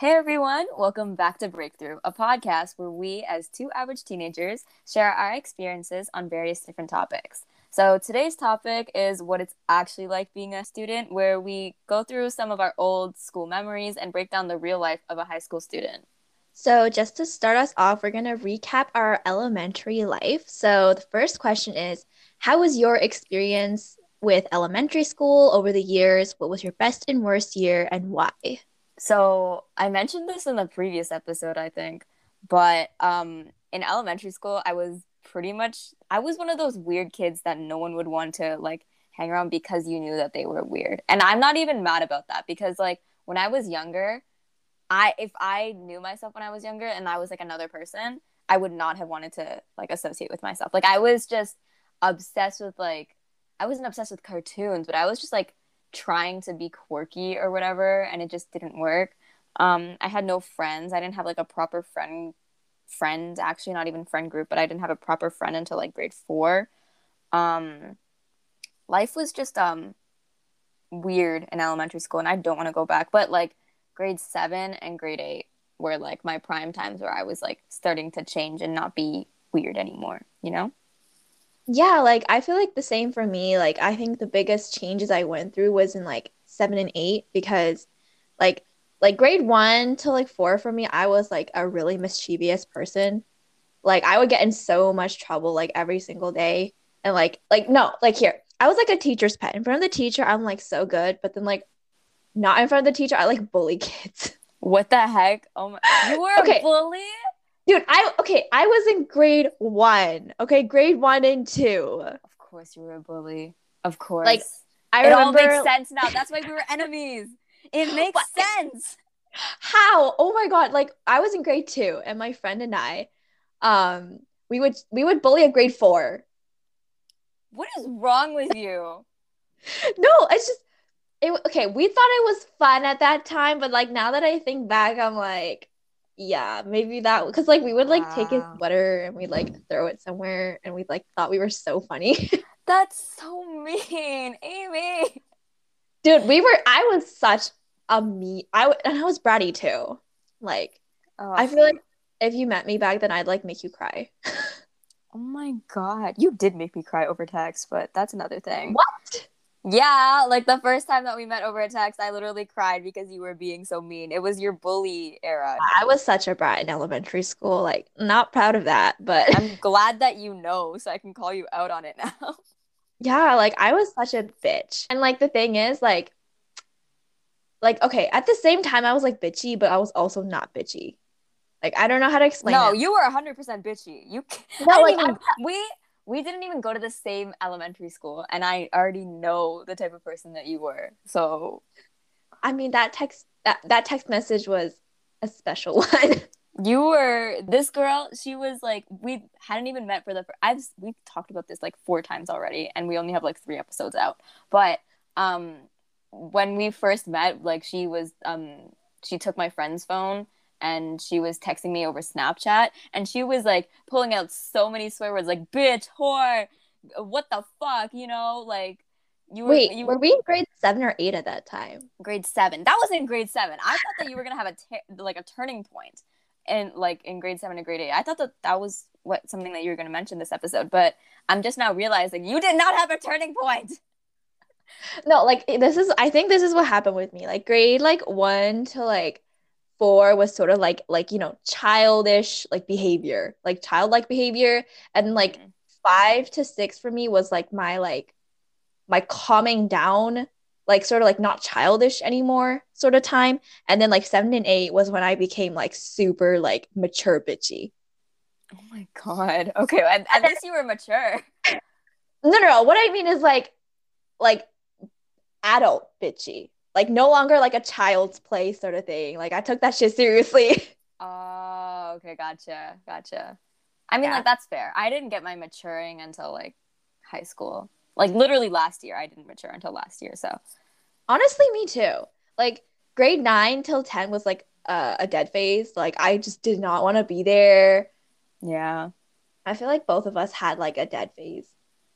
Hey everyone, welcome back to Breakthrough, a podcast where we, as two average teenagers, share our experiences on various different topics. So today's topic is what it's actually like being a student, where we go through some of our old school memories and break down the real life of a high school student. So, just to start us off, we're going to recap our elementary life. So, the first question is How was your experience with elementary school over the years? What was your best and worst year and why? So I mentioned this in the previous episode, I think, but um, in elementary school, I was pretty much I was one of those weird kids that no one would want to like hang around because you knew that they were weird. And I'm not even mad about that because like when I was younger, I if I knew myself when I was younger and I was like another person, I would not have wanted to like associate with myself. Like I was just obsessed with like I wasn't obsessed with cartoons, but I was just like trying to be quirky or whatever and it just didn't work. Um i had no friends. I didn't have like a proper friend friend actually not even friend group but i didn't have a proper friend until like grade four. Um life was just um weird in elementary school and i don't want to go back but like grade seven and grade eight were like my prime times where i was like starting to change and not be weird anymore you know yeah, like I feel like the same for me. Like I think the biggest changes I went through was in like seven and eight because like like grade one to like four for me, I was like a really mischievous person. Like I would get in so much trouble like every single day. And like like no, like here, I was like a teacher's pet. In front of the teacher, I'm like so good, but then like not in front of the teacher, I like bully kids. What the heck? Oh my you were okay. a bully? Dude, I okay, I was in grade one. Okay, grade one and two. Of course you were a bully. Of course. Like I it remember... all makes sense now. That's why we were enemies. It makes what? sense. How? Oh my god! Like I was in grade two, and my friend and I, um, we would we would bully a grade four. What is wrong with you? no, it's just it. Okay, we thought it was fun at that time, but like now that I think back, I'm like, yeah, maybe that because like we would like wow. take his sweater and we'd like throw it somewhere and we like thought we were so funny. That's so mean, Amy. Dude, we were. I was such a me. I and I was bratty too. Like, oh. I feel like if you met me back then, I'd like make you cry. oh my god, you did make me cry over text, but that's another thing. What? Yeah, like the first time that we met over a text, I literally cried because you were being so mean. It was your bully era. I was such a brat in elementary school. Like, not proud of that, but I'm glad that you know so I can call you out on it now. yeah, like I was such a bitch. And like the thing is, like, like, okay, at the same time, I was like bitchy, but I was also not bitchy. Like, I don't know how to explain No, it. you were 100% bitchy. You, no, like, even, we, we didn't even go to the same elementary school and i already know the type of person that you were. So i mean that text that, that text message was a special one. You were this girl she was like we hadn't even met for the i've we've talked about this like four times already and we only have like three episodes out. But um when we first met like she was um she took my friend's phone and she was texting me over Snapchat and she was like pulling out so many swear words like bitch, whore, what the fuck, you know, like you were, Wait, you were, were we in grade seven or eight at that time? Grade seven. That was in grade seven. I thought that you were gonna have a t- like a turning point, in like in grade seven and grade eight. I thought that that was what something that you were gonna mention this episode, but I'm just now realizing you did not have a turning point. No, like this is. I think this is what happened with me. Like grade like one to like four was sort of like like you know childish like behavior like childlike behavior. And like mm-hmm. five to six for me was like my like my calming down like sort of like not childish anymore sort of time. And then like seven and eight was when i became like super like mature bitchy. Oh my god. Okay at, at least you were mature. No, no no. What i mean is like like adult bitchy like no longer like a child's play sort of thing. Like I took that shit seriously. Oh, okay, gotcha, gotcha. I mean, yeah. like that's fair. I didn't get my maturing until like high school. Like literally last year, I didn't mature until last year. So honestly, me too. Like grade nine till ten was like uh, a dead phase. Like I just did not want to be there. Yeah. I feel like both of us had like a dead phase.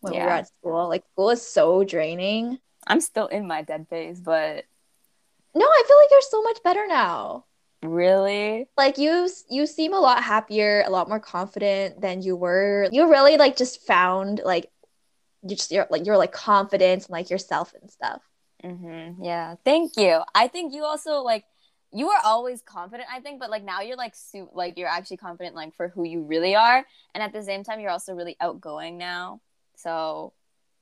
when yeah. we were at school. Like school is so draining. I'm still in my dead phase, but no, I feel like you're so much better now. Really? Like you you seem a lot happier, a lot more confident than you were. You really like just found like you just you're like you're like confidence and like yourself and stuff. Mm-hmm. Yeah. Thank you. I think you also like you were always confident, I think, but like now you're like su- like you're actually confident like for who you really are, and at the same time you're also really outgoing now. So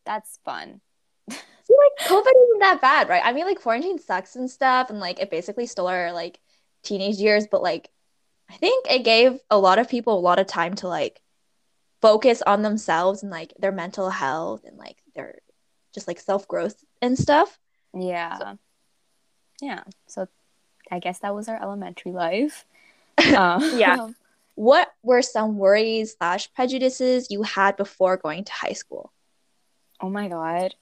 that's fun. Like COVID isn't that bad, right? I mean, like quarantine sucks and stuff, and like it basically stole our like teenage years, but like I think it gave a lot of people a lot of time to like focus on themselves and like their mental health and like their just like self growth and stuff. Yeah. So. Yeah. So I guess that was our elementary life. Uh, yeah. What were some worries slash prejudices you had before going to high school? Oh my god.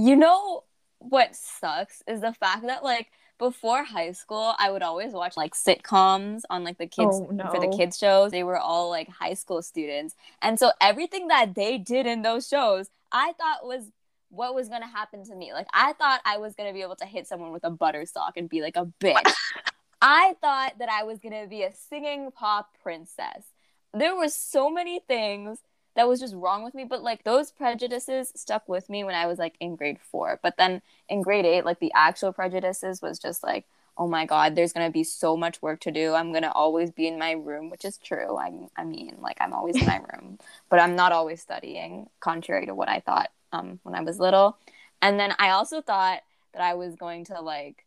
You know what sucks is the fact that like before high school, I would always watch like sitcoms on like the kids oh, no. for the kids shows. They were all like high school students. And so everything that they did in those shows, I thought was what was going to happen to me. Like I thought I was going to be able to hit someone with a butter sock and be like a bitch. I thought that I was going to be a singing pop princess. There were so many things that was just wrong with me. But like those prejudices stuck with me when I was like in grade four. But then in grade eight, like the actual prejudices was just like, oh my god, there's gonna be so much work to do. I'm gonna always be in my room, which is true. I I mean, like I'm always in my room, but I'm not always studying, contrary to what I thought um when I was little. And then I also thought that I was going to like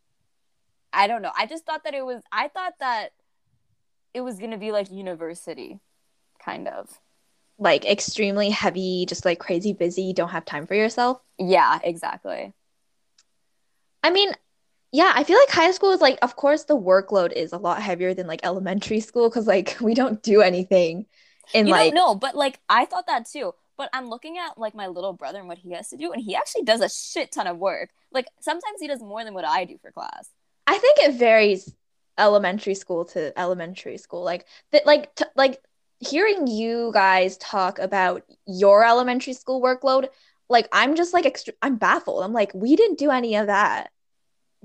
I don't know. I just thought that it was I thought that it was gonna be like university, kind of like extremely heavy, just like crazy busy, don't have time for yourself. Yeah, exactly. I mean, yeah, I feel like high school is like, of course, the workload is a lot heavier than like elementary school because like we don't do anything. In you like, no, but like I thought that too. But I'm looking at like my little brother and what he has to do, and he actually does a shit ton of work. Like sometimes he does more than what I do for class. I think it varies elementary school to elementary school. Like that, like t- like hearing you guys talk about your elementary school workload, like I'm just like extra- I'm baffled. I'm like, we didn't do any of that.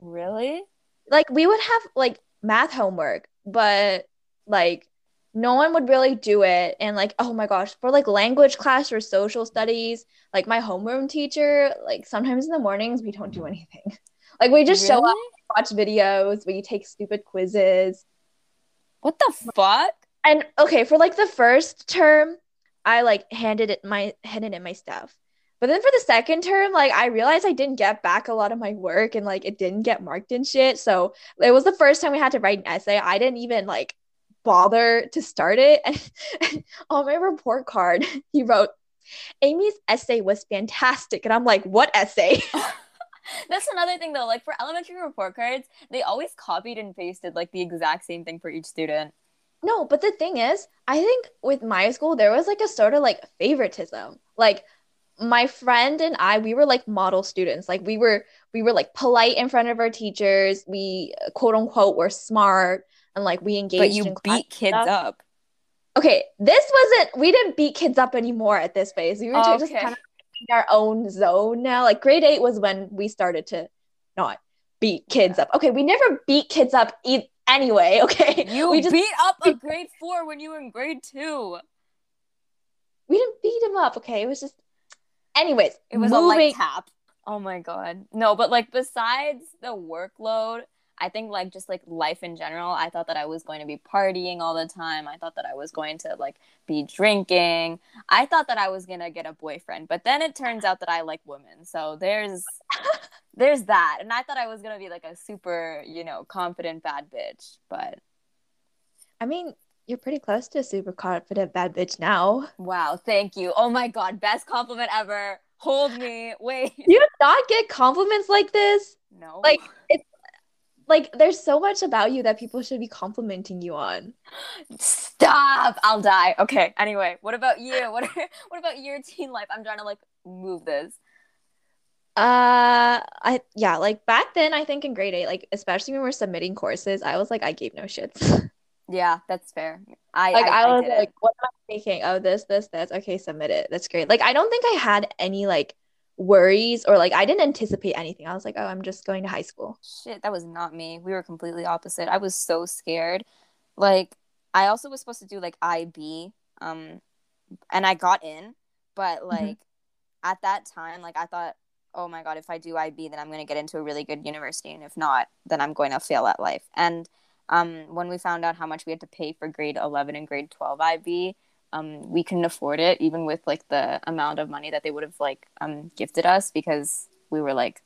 Really? Like we would have like math homework, but like no one would really do it. And like, oh my gosh, for like language class or social studies, like my homeroom teacher, like sometimes in the mornings we don't do anything. Like we just really? show up, watch videos, we take stupid quizzes. What the fuck? And okay, for like the first term, I like handed it my handed in my stuff. But then for the second term, like I realized I didn't get back a lot of my work and like it didn't get marked and shit. So it was the first time we had to write an essay. I didn't even like bother to start it. And, on my report card, he wrote, Amy's essay was fantastic. And I'm like, what essay? That's another thing though. Like for elementary report cards, they always copied and pasted like the exact same thing for each student. No, but the thing is, I think with my school there was like a sort of like favoritism. Like my friend and I, we were like model students. Like we were we were like polite in front of our teachers. We quote unquote were smart and like we engaged. But you beat kids stuff. up. Okay, this wasn't. We didn't beat kids up anymore at this phase. We were oh, just kind of in our own zone now. Like grade eight was when we started to not beat kids up. Okay, we never beat kids up e- anyway. Okay, you we just beat up a grade four when you were in grade two. We didn't beat him up. Okay, it was just. Anyways, it was moving... a light tap. Oh my god, no! But like, besides the workload, I think like just like life in general, I thought that I was going to be partying all the time. I thought that I was going to like be drinking. I thought that I was going to get a boyfriend, but then it turns out that I like women. So there's there's that. And I thought I was going to be like a super, you know, confident bad bitch, but I mean, you're pretty close to a super confident bad bitch now. Wow, thank you. Oh my god, best compliment ever. Hold me. Wait. You not get compliments like this? No. Like it's like there's so much about you that people should be complimenting you on. Stop! I'll die. Okay. Anyway, what about you? What what about your teen life? I'm trying to like move this. Uh, I yeah, like back then, I think in grade eight, like especially when we were submitting courses, I was like, I gave no shits. Yeah, that's fair. I Like I, I I was it. like, what am I thinking? Oh, this, this, this. Okay, submit it. That's great. Like I don't think I had any like worries or like I didn't anticipate anything. I was like, oh, I'm just going to high school. Shit, that was not me. We were completely opposite. I was so scared. Like I also was supposed to do like IB, um, and I got in, but Mm-hmm. like at that time, like I thought, oh my god, if I do IB, then I'm gonna get into a really good university, and if not, then I'm going to fail at life. And um, when we found out how much we had to pay for grade 11 and grade 12 IB, um, we couldn't afford it, even with like the amount of money that they would have like um gifted us, because we were like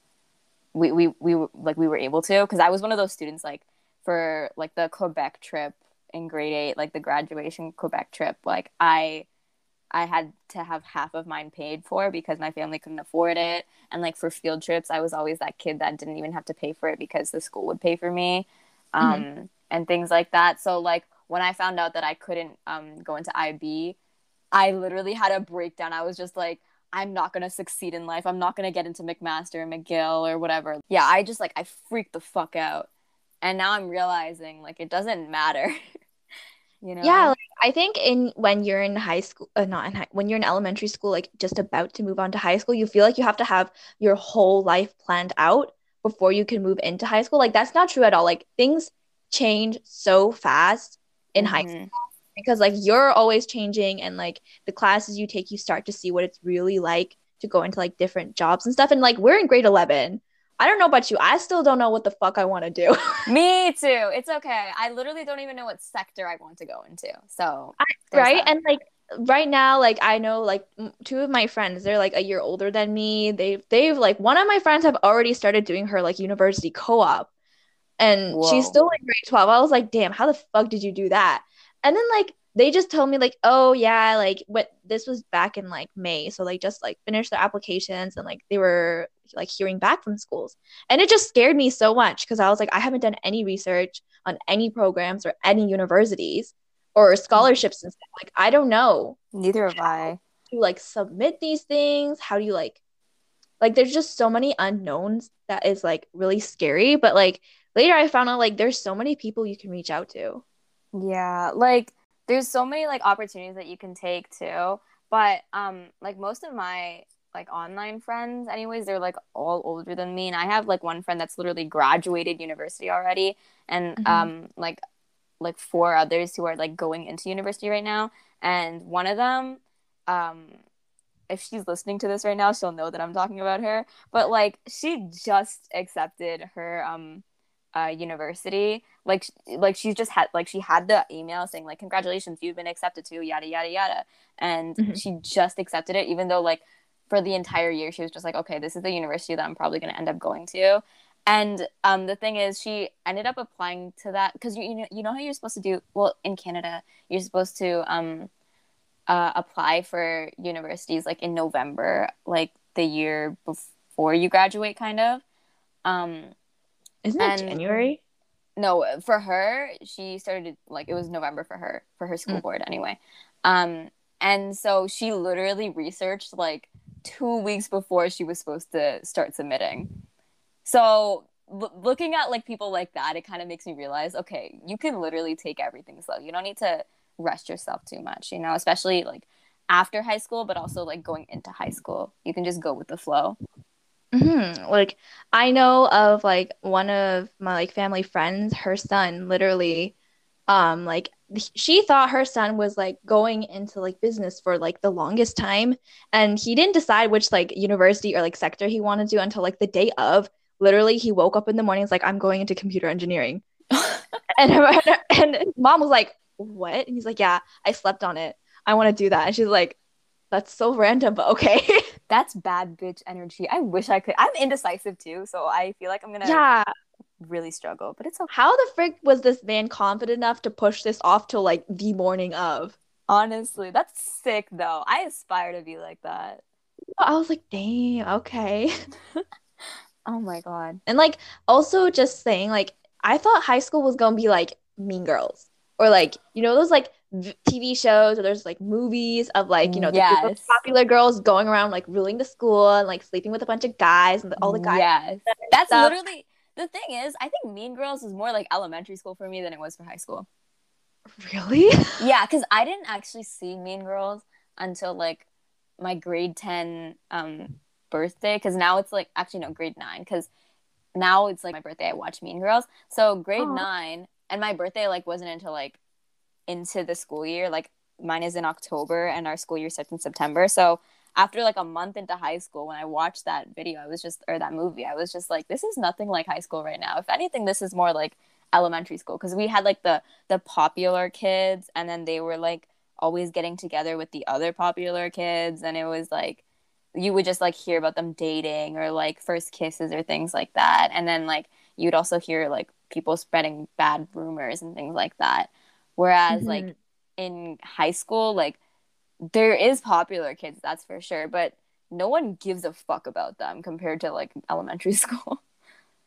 we we we were like we were able to because I was one of those students like for like the Quebec trip in grade 8 like the graduation Quebec trip like I I had to have half of mine paid for because my family couldn't afford it and like for field trips I was always that kid that didn't even have to pay for it because the school would pay for me um and things like that so like when I found out that I couldn't um go into IB I literally had a breakdown I was just like I'm not gonna succeed in life. I'm not gonna get into McMaster or McGill or whatever. Yeah, I just like I freaked the fuck out, and now I'm realizing like it doesn't matter. you know? Yeah, like, I think in when you're in high school, uh, not in high, when you're in elementary school, like just about to move on to high school, you feel like you have to have your whole life planned out before you can move into high school. Like that's not true at all. Like things change so fast in high school because like you're always changing and like the classes you take, you start to see what it's really like to go into like different jobs and stuff. And like we're in grade 11. I don't know about you. I still don't know what the fuck I want to do. Me too. It's okay. I literally don't even know what sector I want to go into. So there's right that. and like right now like i know like two of my friends they're like a year older than me they've they've like one of my friends have already started doing her like university co-op and she's still in grade 12 i was like damn how the fuck did you do that and then like they just told me like oh yeah like what this was back in like may so like just like finished their applications and like they were like hearing back from schools and it just scared me so much because i was like i haven't done any research on any programs or any universities or scholarships and stuff. Like I don't know neither have I. to like submit these things. How do you like like there's just so many unknowns that is like really scary. But like later I found out like there's so many people you can reach out to. Yeah, like there's so many like opportunities that you can take too. But um like most of my like online friends anyways, they're like all older than me and I have like one friend that's literally graduated university already and Mhm. um like like four others who are like going into university right now and one of them um if she's listening to this right now, she'll know that I'm talking about her. But like she just accepted her um uh university. Like like she's just had like she had the email saying like congratulations, you've been accepted to yada yada yada. And Mhm. she just accepted it even though like for the entire year she was just like, okay, this is the university that I'm probably gonna end up going to. And um, the thing is, she ended up applying to that because you, you know you know how you're supposed to do well in Canada. You're supposed to um, uh, apply for universities like in November, like the year before you graduate, kind of. Um, Isn't it January? no, for her, she started like it was November for her for her school Mm. board anyway. Um, and so she literally researched like two weeks before she was supposed to start submitting. So l- looking at like people like that, it kind of makes me realize, okay, you can literally take everything slow. You don't need to rush yourself too much, you know, especially like after high school, but also like going into high school. You can just go with the flow. Hmm Like I know of like one of my like family friends, her son literally um like she thought her son was like going into like business for like the longest time and he didn't decide which like university or like sector he wanted to until like the day of. Literally he woke up in the morning and was like I'm going into computer engineering. And her, and mom was like what? And he's like yeah I slept on it. I want to do that. And she's like that's so random but okay That's bad bitch energy. I wish I could. I'm indecisive too, so I feel like I'm gonna yeah really struggle, but it's okay. How the frick was this man confident enough to push this off till like the morning of? Honestly, that's sick though. I aspire to be like that. I was like, damn, okay. Oh my god. And like also just saying, like, I thought high school was gonna be like Mean Girls. Or like, you know, those like TV shows or there's like movies of like, you know, the Yes. popular girls going around like ruling the school and like sleeping with a bunch of guys and all the guys. Yes. That's stuff. literally the thing is, I think Mean Girls is more like elementary school for me than it was for high school. Really? Yeah, because I didn't actually see Mean Girls until like my grade 10 um birthday. Because now it's like, actually, no, grade 9. Because now it's like my birthday, I watch Mean Girls. So grade Aw. 9, and my birthday like wasn't until like into the school year. Like mine is in October and our school year starts in September. So after like a month into high school, when I watched that video, I was just, or that movie, I was just like, this is nothing like high school right now. If anything, this is more like elementary school because we had like the the popular kids and then they were like always getting together with the other popular kids and it was like you would just like hear about them dating or like first kisses or things like that and then like you'd also hear like people spreading bad rumors and things like that whereas like Mhm. in high school like there is popular kids that's for sure but no one gives a fuck about them compared to like elementary school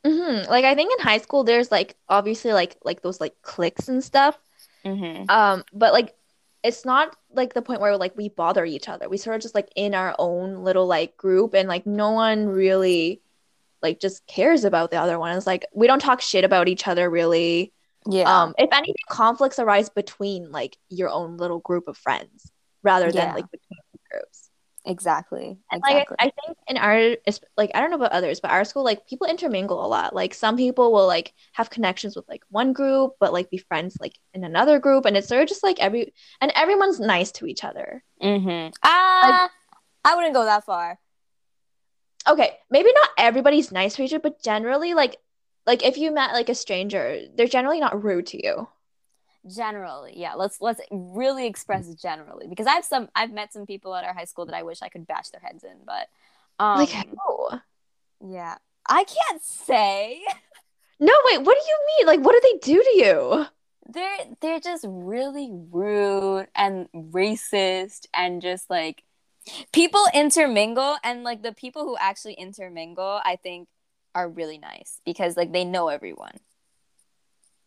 Mhm. Like I think in high school there's like obviously like like those like cliques and stuff. mm-hmm. Um, but like it's not like the point where like we bother each other. We sort of just like in our own little like group and like no one really like just cares about the other one. It's like we don't talk shit about each other really. Yeah Um, if any conflicts arise between like your own little group of friends rather than Yeah. like between groups. exactly And exactly like I think in our like I don't know about others, but our school like people intermingle a lot. Like some people will like have connections with like one group, but like be friends like in another group, and it's sort of just like every and everyone's nice to each other. Mm-hmm. Ah, I wouldn't go that far. Okay, maybe not everybody's nice to each other, but generally like like if you met like a stranger, they're generally not rude to you. Generally, yeah. Let's let's really express generally because I've some I've met some people at our high school that I wish I could bash their heads in, but um, Like oh. yeah, I can't say. No, wait, what do you mean? Like what do they do to you? They're they're just really rude and racist and just like people intermingle and like the people who actually intermingle, I think are really nice because like they know everyone.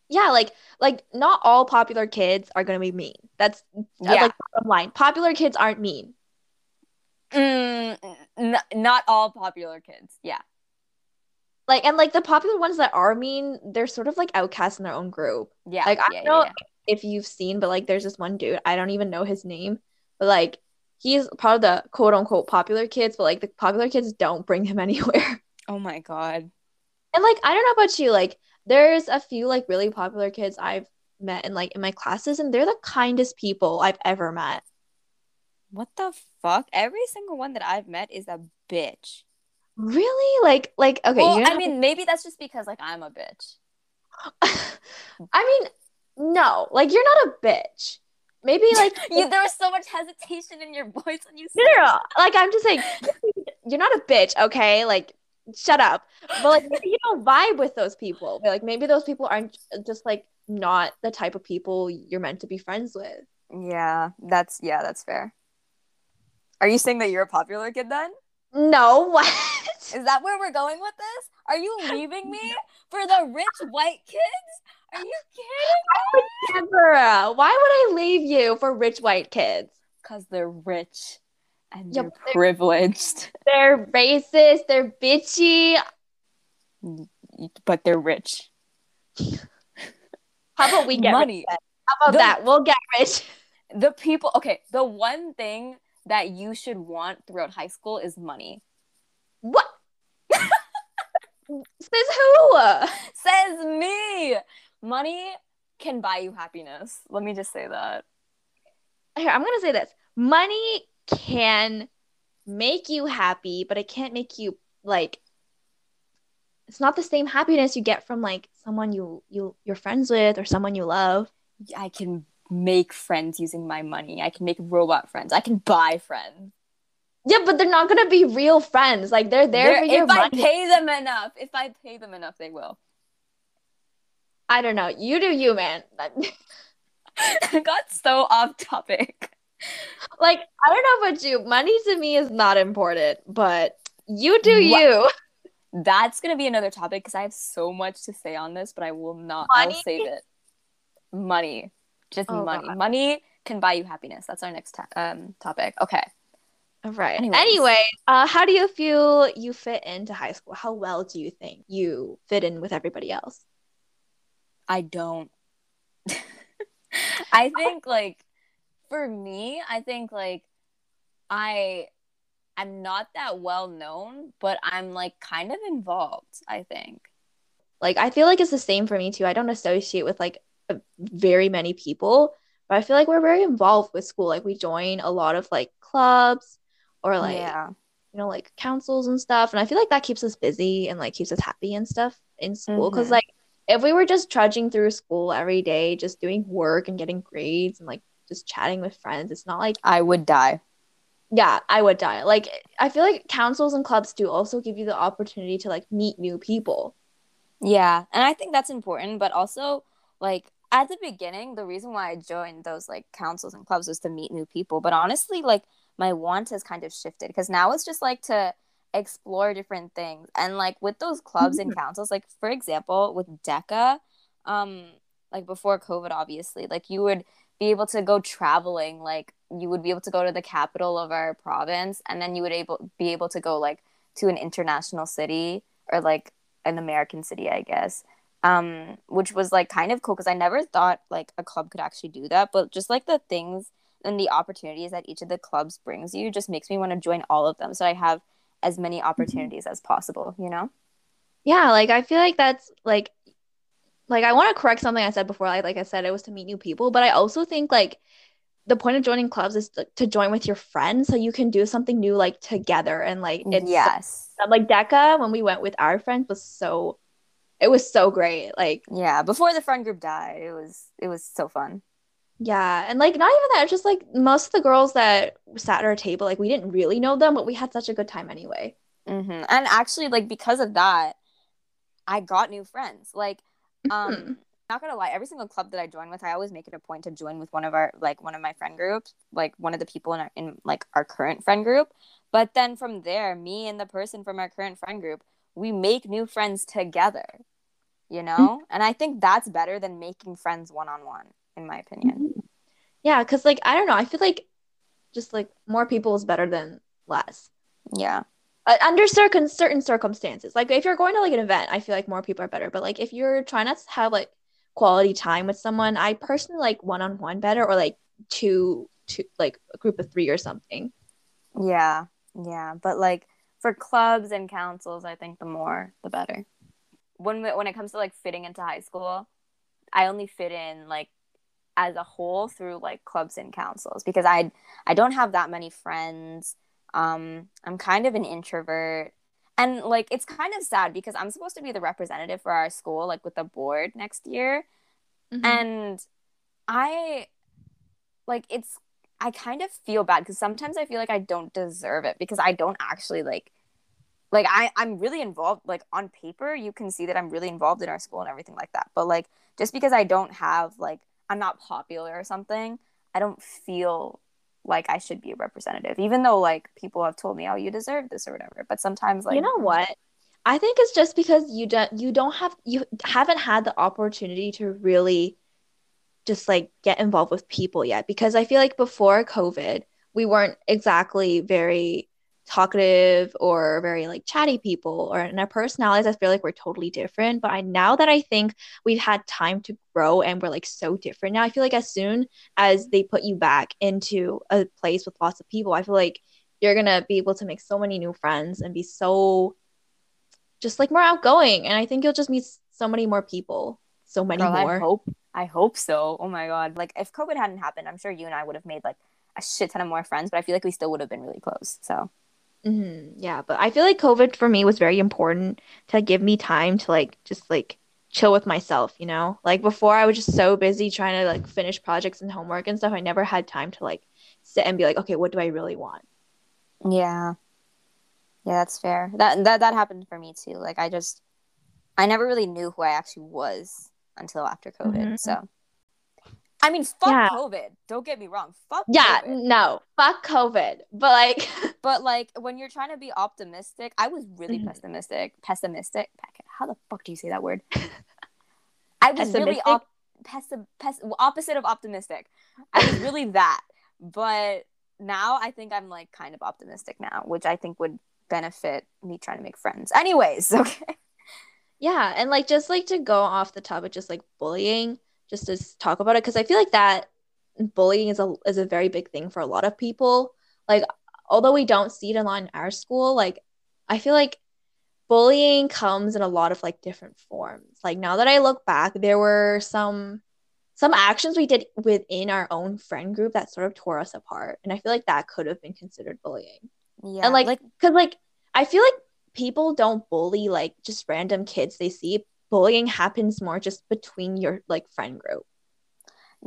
Yeah, like like not all popular kids are gonna be mean. That's uh, Yeah. like bottom line. Popular kids aren't mean. Mm, n- not all popular kids. Yeah. Like and like the popular ones that are mean, they're sort of like outcasts in their own group. Yeah. Like I yeah, don't know yeah, if you've seen, but like there's this one dude, I don't even know his name, but like he's part of the quote unquote popular kids, but like the popular kids don't bring him anywhere. Oh my god. And like I don't know about you, like there's a few like really popular kids I've met in like in my classes, and they're the kindest people I've ever met. What the fuck? Every single one that I've met is a bitch. Really? Like like okay, well, you I mean, maybe that's just because like I'm a bitch. I mean, no, like you're not a bitch. Maybe like You, there was so much hesitation in your voice when you no, said. no, no. Like I'm just saying, you're not a bitch, okay? Like shut up. But like maybe you don't vibe with those people. Like maybe those people aren't just like not the type of people you're meant to be friends with. Yeah, that's yeah, that's fair. Are you saying that you're a popular kid then? No, what? Is that where we're going with this? Are you leaving me for the rich white kids? Are you kidding? Deborah, why would I leave you for rich white kids? Because they're rich and Yeah, they're privileged, They're racist, they're bitchy. Mm, but they're rich. How about we get money? rich? How about The- that? We'll get rich. The people. Okay, the one thing that you should want throughout high school is money. What? Says who? Says me. Money can buy you happiness. Let me just say that. Here, I'm gonna say this. Money can make you happy, but it can't make you like it's not the same happiness you get from like someone you you you're friends with or someone you love. I can make friends using my money. I can make robot friends. I can buy friends. Yeah, but they're not gonna be real friends. Like they're there They're- for your if I pay them enough, if I pay them enough, they will. I don't know. You do you, man. I got so off topic. Like I don't know about you. Money to me is not important, but you do What? you. That's gonna be another topic because I have so much to say on this, but I will not. I'll save it. Money, just Oh, money. God. Money can buy you happiness. That's our next ta- um topic. Okay. All right. Anyways. Anyway, uh, how do you feel you fit into high school? How well do you think you fit in with everybody else? I don't. I think like for me, I think like I I'm not that well known, but I'm like kind of involved, I think. Like I feel like it's the same for me too. I don't associate with like very many people, but I feel like we're very involved with school. Like we join a lot of like clubs or like yeah. you know like councils and stuff, and I feel like that keeps us busy and like keeps us happy and stuff in school. Because mm-hmm. like if we were just trudging through school every day, just doing work and getting grades and like just chatting with friends, it's not like I would die. Yeah, I would die. Like I feel like councils and clubs do also give you the opportunity to like meet new people. Yeah, and I think that's important, but also like at the beginning, the reason why I joined those like councils and clubs was to meet new people. But honestly, like my want has kind of shifted because now it's just like to explore different things. And like with those clubs and mm-hmm. councils, like for example, with DECA, um, like before COVID, obviously, like you would be able to go traveling, like you would be able to go to the capital of our province, and then you would able be able to go like to an international city or like an American city, I guess. Um, which was like kind of cool because I never thought like a club could actually do that. But just like the things and the opportunities that each of the clubs brings you just makes me want to join all of them. So I have as many mm-hmm. opportunities mm-hmm. as possible, you know? Yeah, like I feel like that's like like I want to correct something I said before. Like like I said, it was to meet new people, but I also think like the point of joining clubs is to, to join with your friends so you can do something new like together and like it's yes like DECA when we went with our friends was so it was so great like yeah before the friend group died it was it was so fun yeah and like not even that just like most of the girls that sat at our table like we didn't really know them but we had such a good time anyway mm-hmm. and actually like because of that i got new friends like um mm-hmm. not gonna lie every single club that i join with i always make it a point to join with one of our like one of my friend groups like one of the people in our in like our current friend group. But then from there me and the person from our current friend group we make new friends together you know? Mm-hmm. and i think that's better than making friends one-on-one in my opinion. Yeah because like i don't know i feel like just like more people is better than less. Yeah uh, under certain certain circumstances. Like if you're going to like an event i feel like more people are better. But like if you're trying to have like quality time with someone i personally like one-on-one better or like two two like a group of three or something. Yeah. Yeah. But like for clubs and councils i think the more the better. When when it comes to like fitting into high school i only fit in like as a whole through like clubs and councils because i i don't have that many friends um i'm kind of an introvert. And like it's kind of sad because i'm supposed to be the representative for our school like with the board next year. Mm-hmm. and i like it's i kind of feel bad because sometimes i feel like i don't deserve it because i don't actually like like I, i'm really involved like on paper you can see that i'm really involved in our school and everything like that. But like just because i don't have like i'm not popular or something i don't feel like I should be a representative, even though like people have told me, oh, you deserve this or whatever. But sometimes, like, you know what? I think it's just because you don't you don't have you haven't had the opportunity to really just like get involved with people yet. Because I feel like before COVID, we weren't exactly very talkative or very like chatty people or in our personalities i feel like we're totally different. But i now that i think we've had time to grow and we're like so different now i feel like as soon as they put you back into a place with lots of people i feel like you're gonna be able to make so many new friends and be so just like more outgoing. And i think you'll just meet so many more people. So many Girl, more. i hope i hope so. Oh my god. Like if covid hadn't happened i'm sure you and i would have made like a shit ton of more friends but i feel like we still would have been really close so Mm-hmm. Yeah, but I feel like COVID for me was very important to give me time to like just like chill with myself, you know? Like before I was just so busy trying to like finish projects and homework and stuff. I never had time to like sit and be like, okay, what do I really want? Yeah. Yeah, that's fair. That that that happened for me too. Like I just I never really knew who I actually was until after COVID. Mm-hmm. So I mean, fuck yeah. COVID. Don't get me wrong. Fuck. Yeah, COVID. no, fuck COVID. But like, but like when you're trying to be optimistic, I was really mm-hmm. pessimistic. Pessimistic. How the fuck do you say that word? I was really op- pessim- pes- opposite of optimistic. I was really that. But now I think I'm like kind of optimistic now, which I think would benefit me trying to make friends. Anyways, okay. Yeah, and like just like to go off the topic, just like bullying just to talk about it because I feel like that bullying is a is a very big thing for a lot of people. Like although we don't see it a lot in our school, like I feel like bullying comes in a lot of like different forms. Like now that I look back, there were some some actions we did within our own friend group that sort of tore us apart. And I feel like that could have been considered bullying. Yeah. And like, like cuz like I feel like people don't bully like just random kids they see. Bullying happens more just between your like friend group.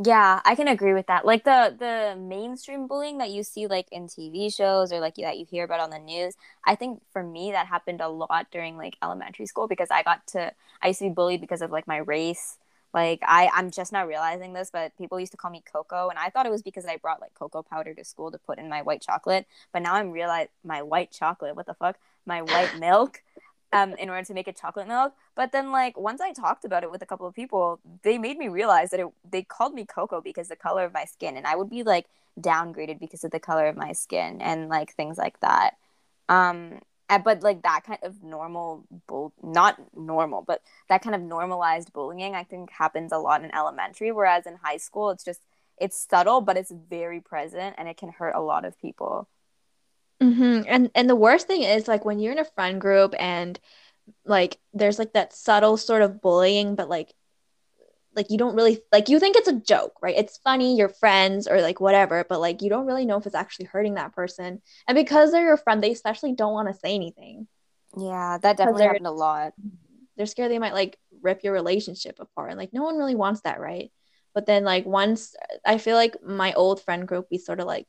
Yeah, I can agree with that. Like the the mainstream bullying that you see like in TV shows or like that you hear about on the news. I think for me that happened a lot during like elementary school because I got to I used to be bullied because of like my race. Like I I'm just not realizing this, but people used to call me Coco and I thought it was because I brought like cocoa powder to school to put in my white chocolate. But now I'm realize my white chocolate, what the fuck? My white milk um, in order to make a chocolate milk. But then, like, once I talked about it with a couple of people, they made me realize that it, they called me Coco because the color of my skin, and I would be like downgraded because of the color of my skin and like things like that. Um, but like that kind of normal bull, not normal, but that kind of normalized bullying, I think happens a lot in elementary, whereas in high school, it's just it's subtle, but it's very present, and it can hurt a lot of people. Mm-hmm. And and the worst thing is like when you're in a friend group and like there's like that subtle sort of bullying, but like like you don't really like you think it's a joke, right? It's funny, you're friends or like whatever, but like you don't really know if it's actually hurting that person. And because they're your friend, they especially don't want to say anything. Yeah, that definitely happened a lot. They're scared they might like rip your relationship apart. And like no one really wants that, right? But then like once I feel like my old friend group, we sort of like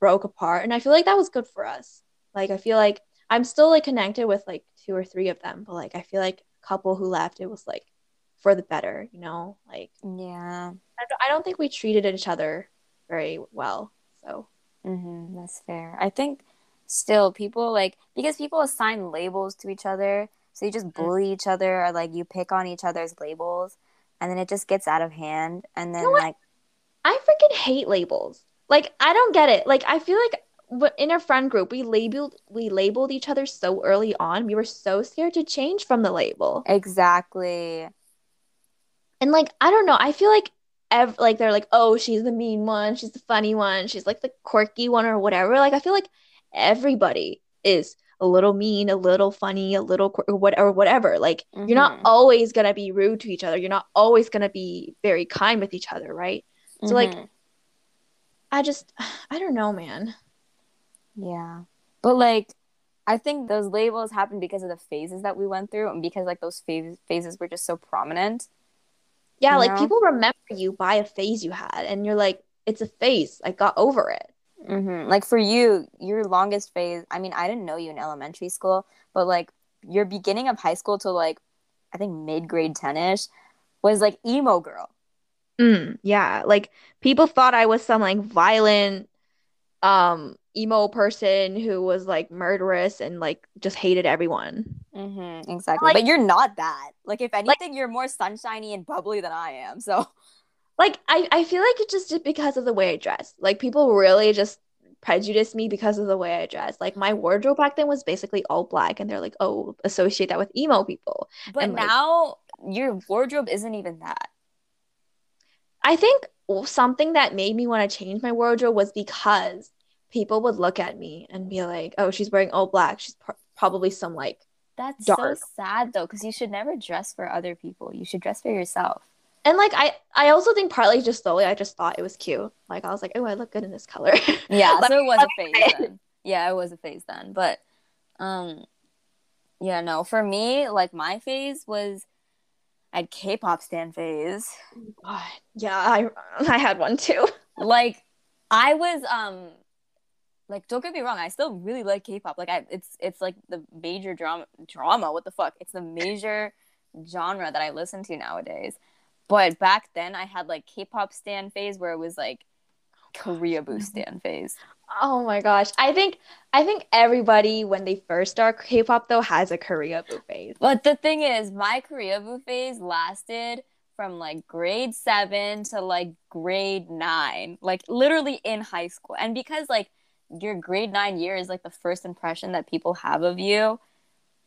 broke apart and i feel like that was good for us. Like i feel like i'm still like connected with like two or three of them but like i feel like a couple who left it was like for the better you know? Like yeah. I don't think we treated each other very well so. Mm-hmm, that's fair. I think still people like because people assign labels to each other so you just mm-hmm. bully each other or like you pick on each other's labels and then it just gets out of hand and then you know like i freaking hate labels like I don't get it. Like I feel like in a friend group we labeled we labeled each other so early on. We were so scared to change from the label. Exactly. And like I don't know, I feel like ev- like they're like, "Oh, she's the mean one, she's the funny one, she's like the quirky one or whatever." Like I feel like everybody is a little mean, a little funny, a little qu- whatever, whatever. Like mm-hmm. you're not mm-hmm. always gonna be rude to each other. You're not always gonna be very kind with each other, right? So mm-hmm. like I just, I don't know, man. Yeah. But like, I think those labels happened because of the phases that we went through and because like those phases phases were just so prominent. Yeah, like know? people remember you by a phase you had and you're like, it's a phase. I got over it. Mm-hmm. Like for you, your longest phase, I mean, I didn't know you in elementary school, but like your beginning of high school to like, I think mid grade 10 ish was like emo girl. Mm, yeah, like people thought I was some like violent um emo person who was like murderous and like just hated everyone. Mm-hmm, exactly. Like, but you're not that. Like if anything, like, you're more sunshiny and bubbly than I am. So like I, I feel like it's just because of the way I dress. Like people really just prejudice me because of the way I dress. Like my wardrobe back then was basically all black and they're like, oh, associate that with emo people. But and, now like, your wardrobe isn't even that. I think something that made me want to change my wardrobe was because people would look at me and be like, "Oh, she's wearing all black. She's pr- probably some like that's dark. so sad though, because you should never dress for other people. You should dress for yourself. And like I, I also think partly just slowly, I just thought it was cute. Like I was like, oh, I look good in this color. Yeah, so it was a phase then. Yeah, it was a phase then. But, um, yeah, no, for me, like my phase was I had K-pop stan phase. God. Yeah, I I had one too. like I was um like don't get me wrong, I still really like K-pop. Like I it's it's like the major drama drama, what the fuck? It's the major genre that I listen to nowadays. But back then I had like K-pop stan phase where it was like Koreaboo stan mm-hmm. phase. Oh my gosh. I think I think everybody when they first start K-pop though has a Koreaboo phase. But the thing is, my Koreaboo phase lasted from like grade 7 to like grade 9, like literally in high school. And because like your grade 9 year is like the first impression that people have of you,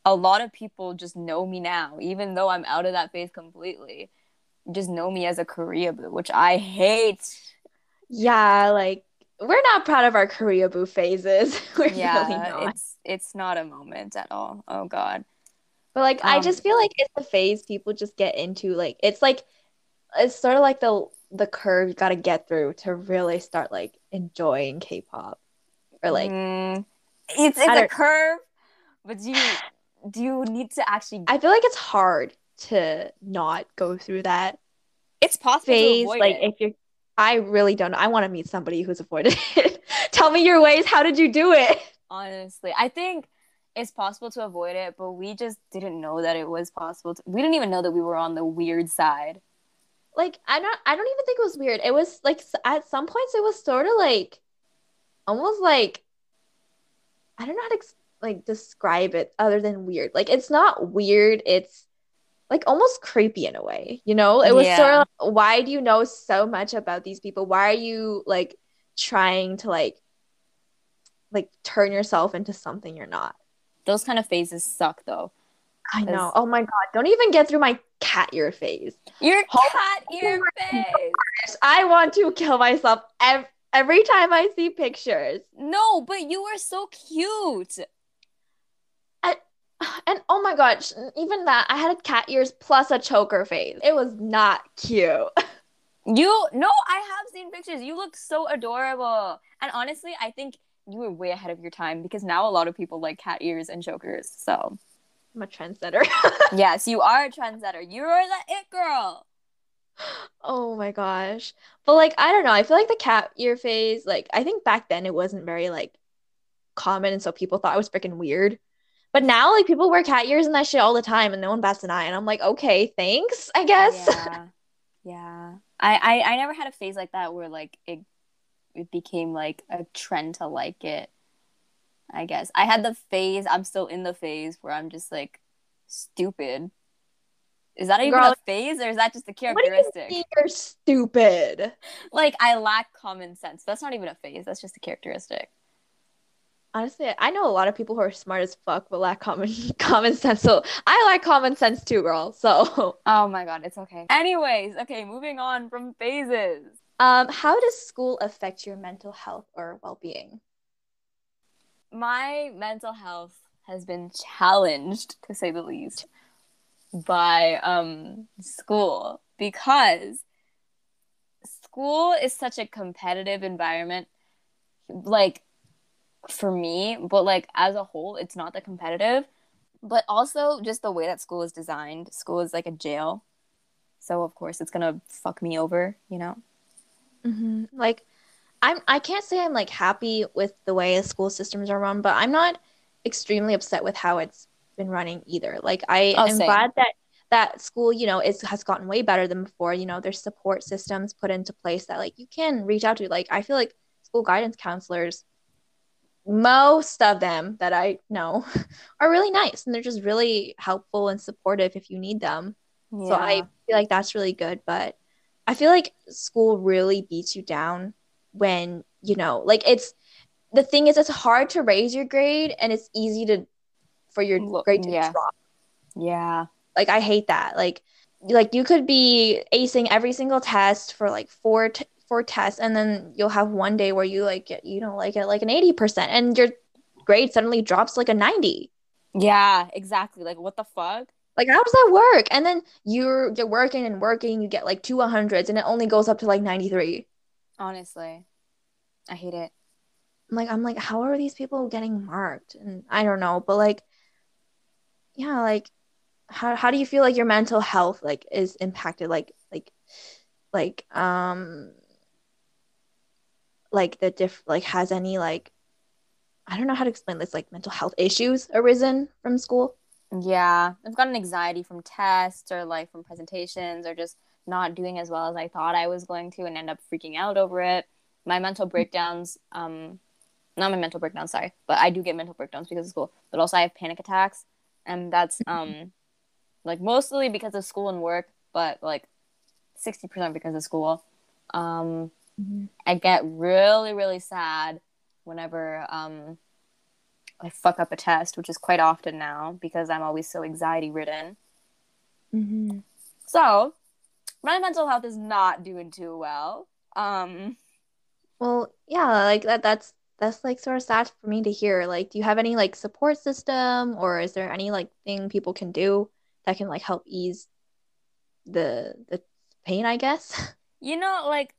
a lot of people just know me now even though I'm out of that phase completely just know me as a Koreaboo, which I hate. Yeah, like we're not proud of our Koreaboo phases. we're yeah, really not. it's it's not a moment at all. Oh god. But like I Um, just feel like it's a phase people just get into. Like it's like it's sort of like the the curve you gotta get through to really start like enjoying K-pop. Or like Mm, it's it's a curve, but do you do you need to actually? I feel like it's hard to not go through that it's possible to phase. avoid Like it. if you're I really don't know. I want to meet somebody who's avoided it. Tell me your ways. How did you do it? honestly i think it's possible to avoid it but we just didn't know that it was possible to, we didn't even know that we were on the weird side like I don't I don't even think it was weird. It was like at some points it was sort of like almost like I don't know how to ex- like describe it other than weird. Like it's not weird. It's like almost creepy in a way. You know, it was sort of like, why do you know so much about these people? Why are you like trying to like like turn yourself into something you're not? those kind of phases suck though I know. Oh my god! Don't even get through my cat ear phase. your cat ear oh face I want to kill myself ev- every time I see pictures. no but you were so cute And oh my gosh, even that, I had a cat ears plus a choker face. It was not cute. you no i have seen pictures you look so adorable and honestly i think you were way ahead of your time because now a lot of people like cat ears and chokers so I'm a trendsetter. yes you are a trendsetter you're the it girl oh my gosh. But like, I don't know. I feel like the cat ear phase, like, I think back then it wasn't very like common. And so people thought it was freaking weird. But now, like, people wear cat ears and that shit all the time and no one bats an eye. And I'm like, okay, thanks, I guess. Yeah. Yeah. I, I I never had a phase like that where like it it became like a trend to like it. I guess. I had the phase, I'm still in the phase where I'm just like stupid. Is that even Girl, a phase or is that just a you characteristic? mean you're stupid? Like I lack common sense. That's not even a phase, that's just a characteristic. Honestly, I know a lot of people who are smart as fuck but lack common common sense. So I like common sense too, girl. So Oh my god, it's okay. Anyways, okay, moving on from phases. um, how does school affect your mental health or well-being? my mental health has been challenged to say the least by um school because school is such a competitive environment like for me but like as a whole it's not that competitive but also just the way that school is designed school is like a jail so of course it's gonna fuck me over you know hmm Like, I'm I can't say I'm like happy with the way the school systems are run, but I'm not extremely upset with how it's been running either. Like, I Oh, am same. glad that that school, you know, is has gotten way better than before. You know, there's support systems put into place that like you can reach out to. Like, I feel like school guidance counselors, most of them that I know, are really nice and they're just really helpful and supportive if you need them. So I feel like that's really good. But I feel like school really beats you down when, you know, like it's the thing is it's hard to raise your grade and it's easy to for your Look, grade to yeah. drop. yeah Like I hate that. Like like you could be acing every single test for like four t- four tests and then you'll have one day where you like get you know like at like an 80% and your grade suddenly drops like a 90. yeah exactly like what the fuck Like how does that work? And then you're you're working and working, you get like two 100s and it only goes up to like 93. honestly i hate it I'm like I'm like how are these people getting marked? And I don't know, but like yeah, like how how do you feel like your mental health like is impacted like like like um like the diff like has any like I don't know how to explain this like mental health issues arisen from school? Yeah, I've gotten anxiety from tests or like from presentations or just not doing as well as I thought I was going to and end up freaking out over it. My mental breakdowns, um, not my mental breakdowns, sorry, but I do get mental breakdowns because of school. But also I have panic attacks, and that's um, like mostly because of school and work, but like sixty percent because of school. Um, I get really, really sad whenever um, I fuck up a test, which is quite often now because I'm always so anxiety ridden. Mm-hmm. So, my mental health is not doing too well. Um Well, yeah, like that that's that's like sort of sad for me to hear. Like, do you have any like support system or is there any like thing people can do that can like help ease the the pain, I guess? You know, like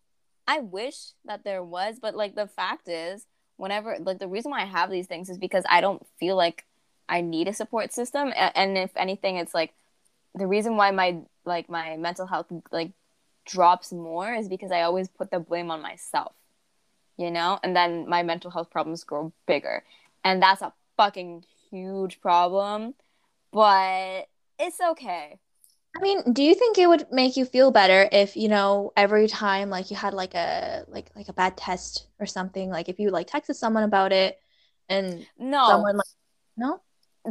I wish that there was, but like the fact is, whenever like the reason why I have these things is because I don't feel like I need a support system, and if anything, it's like the reason why my like my mental health like drops more is because I always put the blame on myself, you know, and then my mental health problems grow bigger, and that's a fucking huge problem, but it's okay. I mean, do you think it would make you feel better if, you know, every time like you had like a like like a bad test or something, like if you like texted someone about it and No, someone like no?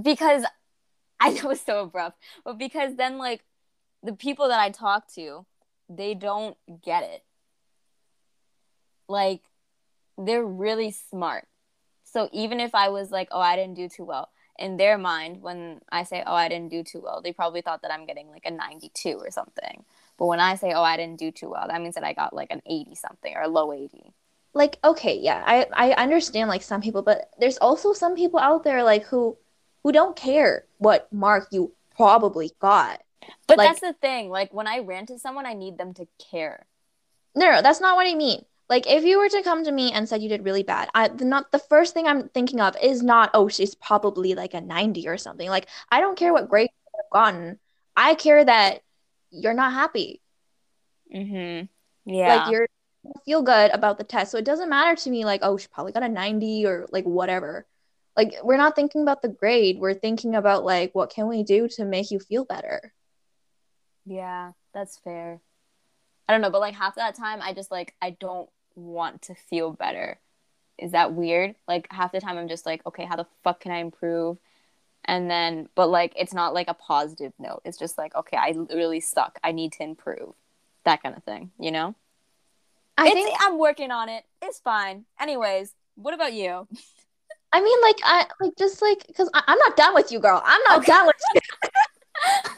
because I know it's so abrupt, but because then like the people that I talk to, they don't get it. Like they're really smart. So even if I was like, oh, I didn't do too well, in their mind, when I say, oh, I didn't do too well, they probably thought that I'm getting like a 92 or something. But when I say, oh, I didn't do too well, that means that I got like an 80 something or a low 80. Like okay, yeah, I I understand like some people, but there's also some people out there like who who don't care what mark you probably got. But Like- that's the thing. Like when I rant to someone, I need them to care. No, no, that's not what I mean. Like if you were to come to me and said you did really bad, I the not the first thing I'm thinking of is not, oh, she's probably like a 90 or something. Like I don't care what grade you have gotten. I care that you're not happy. Mm-hmm. Yeah. Like you're you feel good about the test. So it doesn't matter to me like, oh, she probably got a 90 or like whatever. Like we're not thinking about the grade. We're thinking about like what can we do to make you feel better. Yeah, that's fair. I don't know, but like half that time, I just like I don't want to feel better. Is that weird? Like half the time, I'm just like, okay, how the fuck can I improve? And then, but like it's not like a positive note. It's just like, okay, I really suck. I need to improve. That kind of thing, you know? I It's- think I'm working on it. It's fine. Anyways, what about you? I mean like I like just like because I'm not done with you, girl. I'm not Okay. done with you.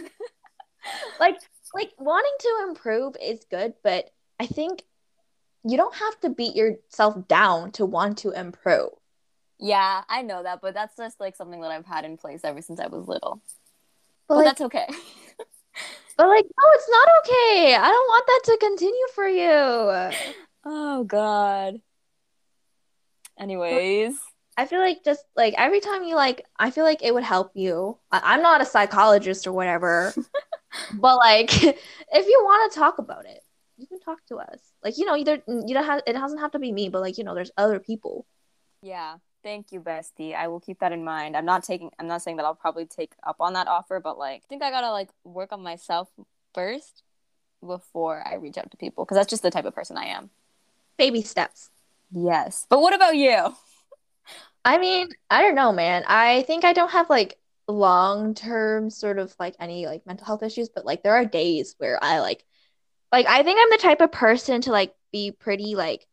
like like wanting to improve is good, but I think you don't have to beat yourself down to want to improve. Yeah, I know that, but that's just like something that I've had in place ever since I was little. But But like, that's okay. but like, no, it's not okay. I don't want that to continue for you. oh God. Anyways. I feel like just like every time you like, I feel like it would help you. I- I'm not a psychologist or whatever, but like, if you want to talk about it, you can talk to us. Like, you know, either mm, you don't have it doesn't have to be me, but like, you know, there's other people. Yeah. Thank you, bestie. I will keep that in mind. I'm not taking I'm not saying that I'll probably take up on that offer, but like I think I gotta like work on myself first before I reach out to people. Because that's just the type of person I am. Baby steps. Yes. But what about you? I mean, I don't know, man. I think I don't have like long term sort of like any like mental health issues, but like there are days where I like like I think I'm the type of person to like be pretty like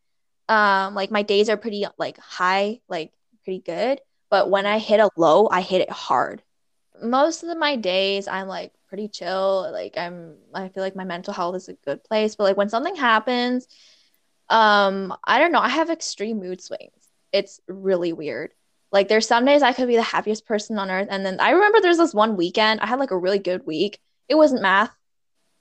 um like my days are pretty like high, like pretty good, but when I hit a low, I hit it hard. Most of my days I'm like pretty chill, like I'm I feel like my mental health is a good place, but like when something happens, um I don't know, I have extreme mood swings it's really weird. Like there's some days I could be the happiest person on earth, and then I remember there's this one weekend I had like a really good week. It wasn't math,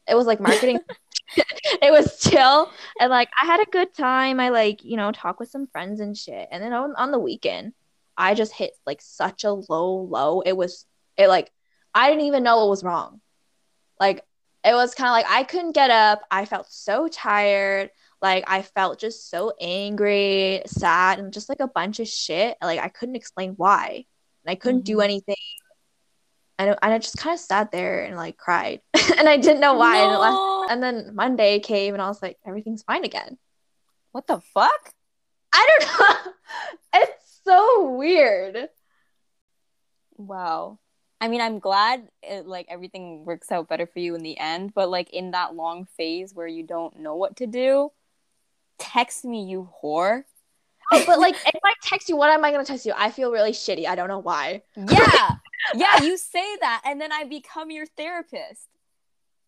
it was like marketing. it was chill, and like I had a good time. I like you know talk with some friends and shit. And then on, on the weekend, I just hit like such a low low. It was it like I didn't even know what was wrong. Like it was kind of like I couldn't get up. I felt so tired. Like I felt just so angry, sad, and just like a bunch of shit. Like I couldn't explain why. And I couldn't do Mhm. anything. And, and I just kind of sat there and like cried. and I didn't know why. And, last- and then Monday came and I was like, everything's fine again. What the fuck? I don't know. it's so weird. Wow. I mean, I'm glad it, like everything works out better for you in the end, but like in that long phase where you don't know what to do, text me, you whore. Oh, but like if I text you, what am I gonna text you? I feel really shitty. I don't know why. Yeah. yeah, you say that and then I become your therapist.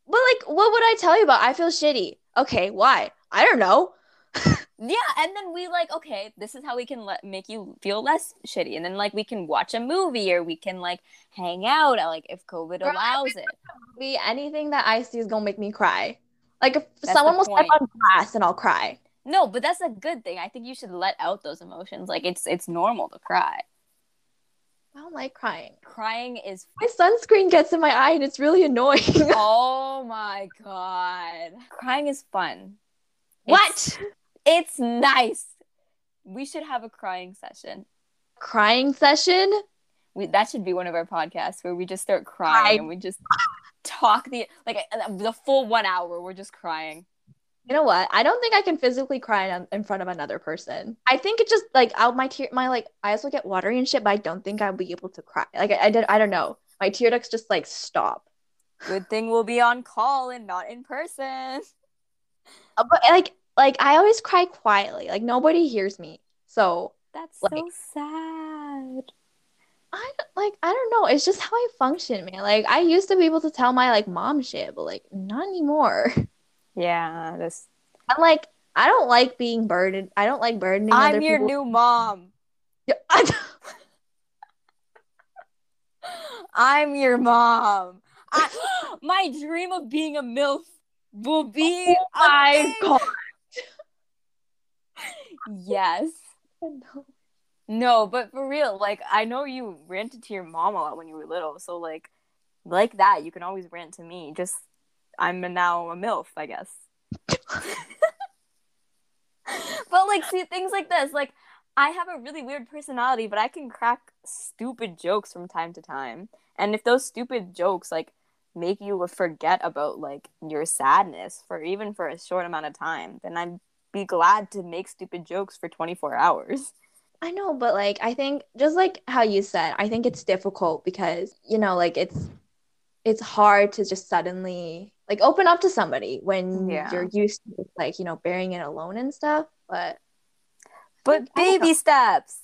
But like, what would I tell you about? I feel shitty. Okay, why? I don't know. Yeah, and then we like, okay, this is how we can let make you feel less shitty, and then like we can watch a movie or we can like hang out, uh, like if COVID Girl, allows it. Be anything that I see is gonna make me cry. Like if That's someone will step on glass and I'll cry. No, but that's a good thing. I think you should let out those emotions. Like it's it's normal to cry. I don't like crying. Crying is My sunscreen gets in my eye and it's really annoying. oh my god. Crying is fun. what? It's nice. We should have a crying session. Crying session? We, that should be one of our podcasts where we just start crying I- and we just talk the like uh, the full one hour. We're just crying. You know what? I don't think I can physically cry in, in front of another person. I think it just like I'll my tear my like eyes will get watery and shit, but I don't think I'll be able to cry. Like I, I did I don't know. My tear ducts just like stop. Good thing we'll be on call and not in person. Uh, But like like I always cry quietly. Like nobody hears me. So That's Like- so sad. I like I don't know. It's just how I function, man. Like I used to be able to tell my like mom shit, but like not anymore. Yeah, this. I'm like I don't like being burdened. I don't like burdening I'm your people. new mom. I don't- I'm your mom. I, my dream of being a MILF will be Oh my a god. Yes. No, but for real, like I know you ranted to your mom a lot when you were little, so like like that, you can always rant to me. Just I'm now a MILF, I guess. but like see things like this, like I have a really weird personality, but I can crack stupid jokes from time to time. And if those stupid jokes like make you forget about like your sadness for even for a short amount of time, then I'd be glad to make stupid jokes for 24 hours. I know, but like I think just like how you said, I think it's difficult because you know, like it's it's hard to just suddenly like open up to somebody when Yeah. you're used to like, you know, bearing it alone and stuff. But But baby steps.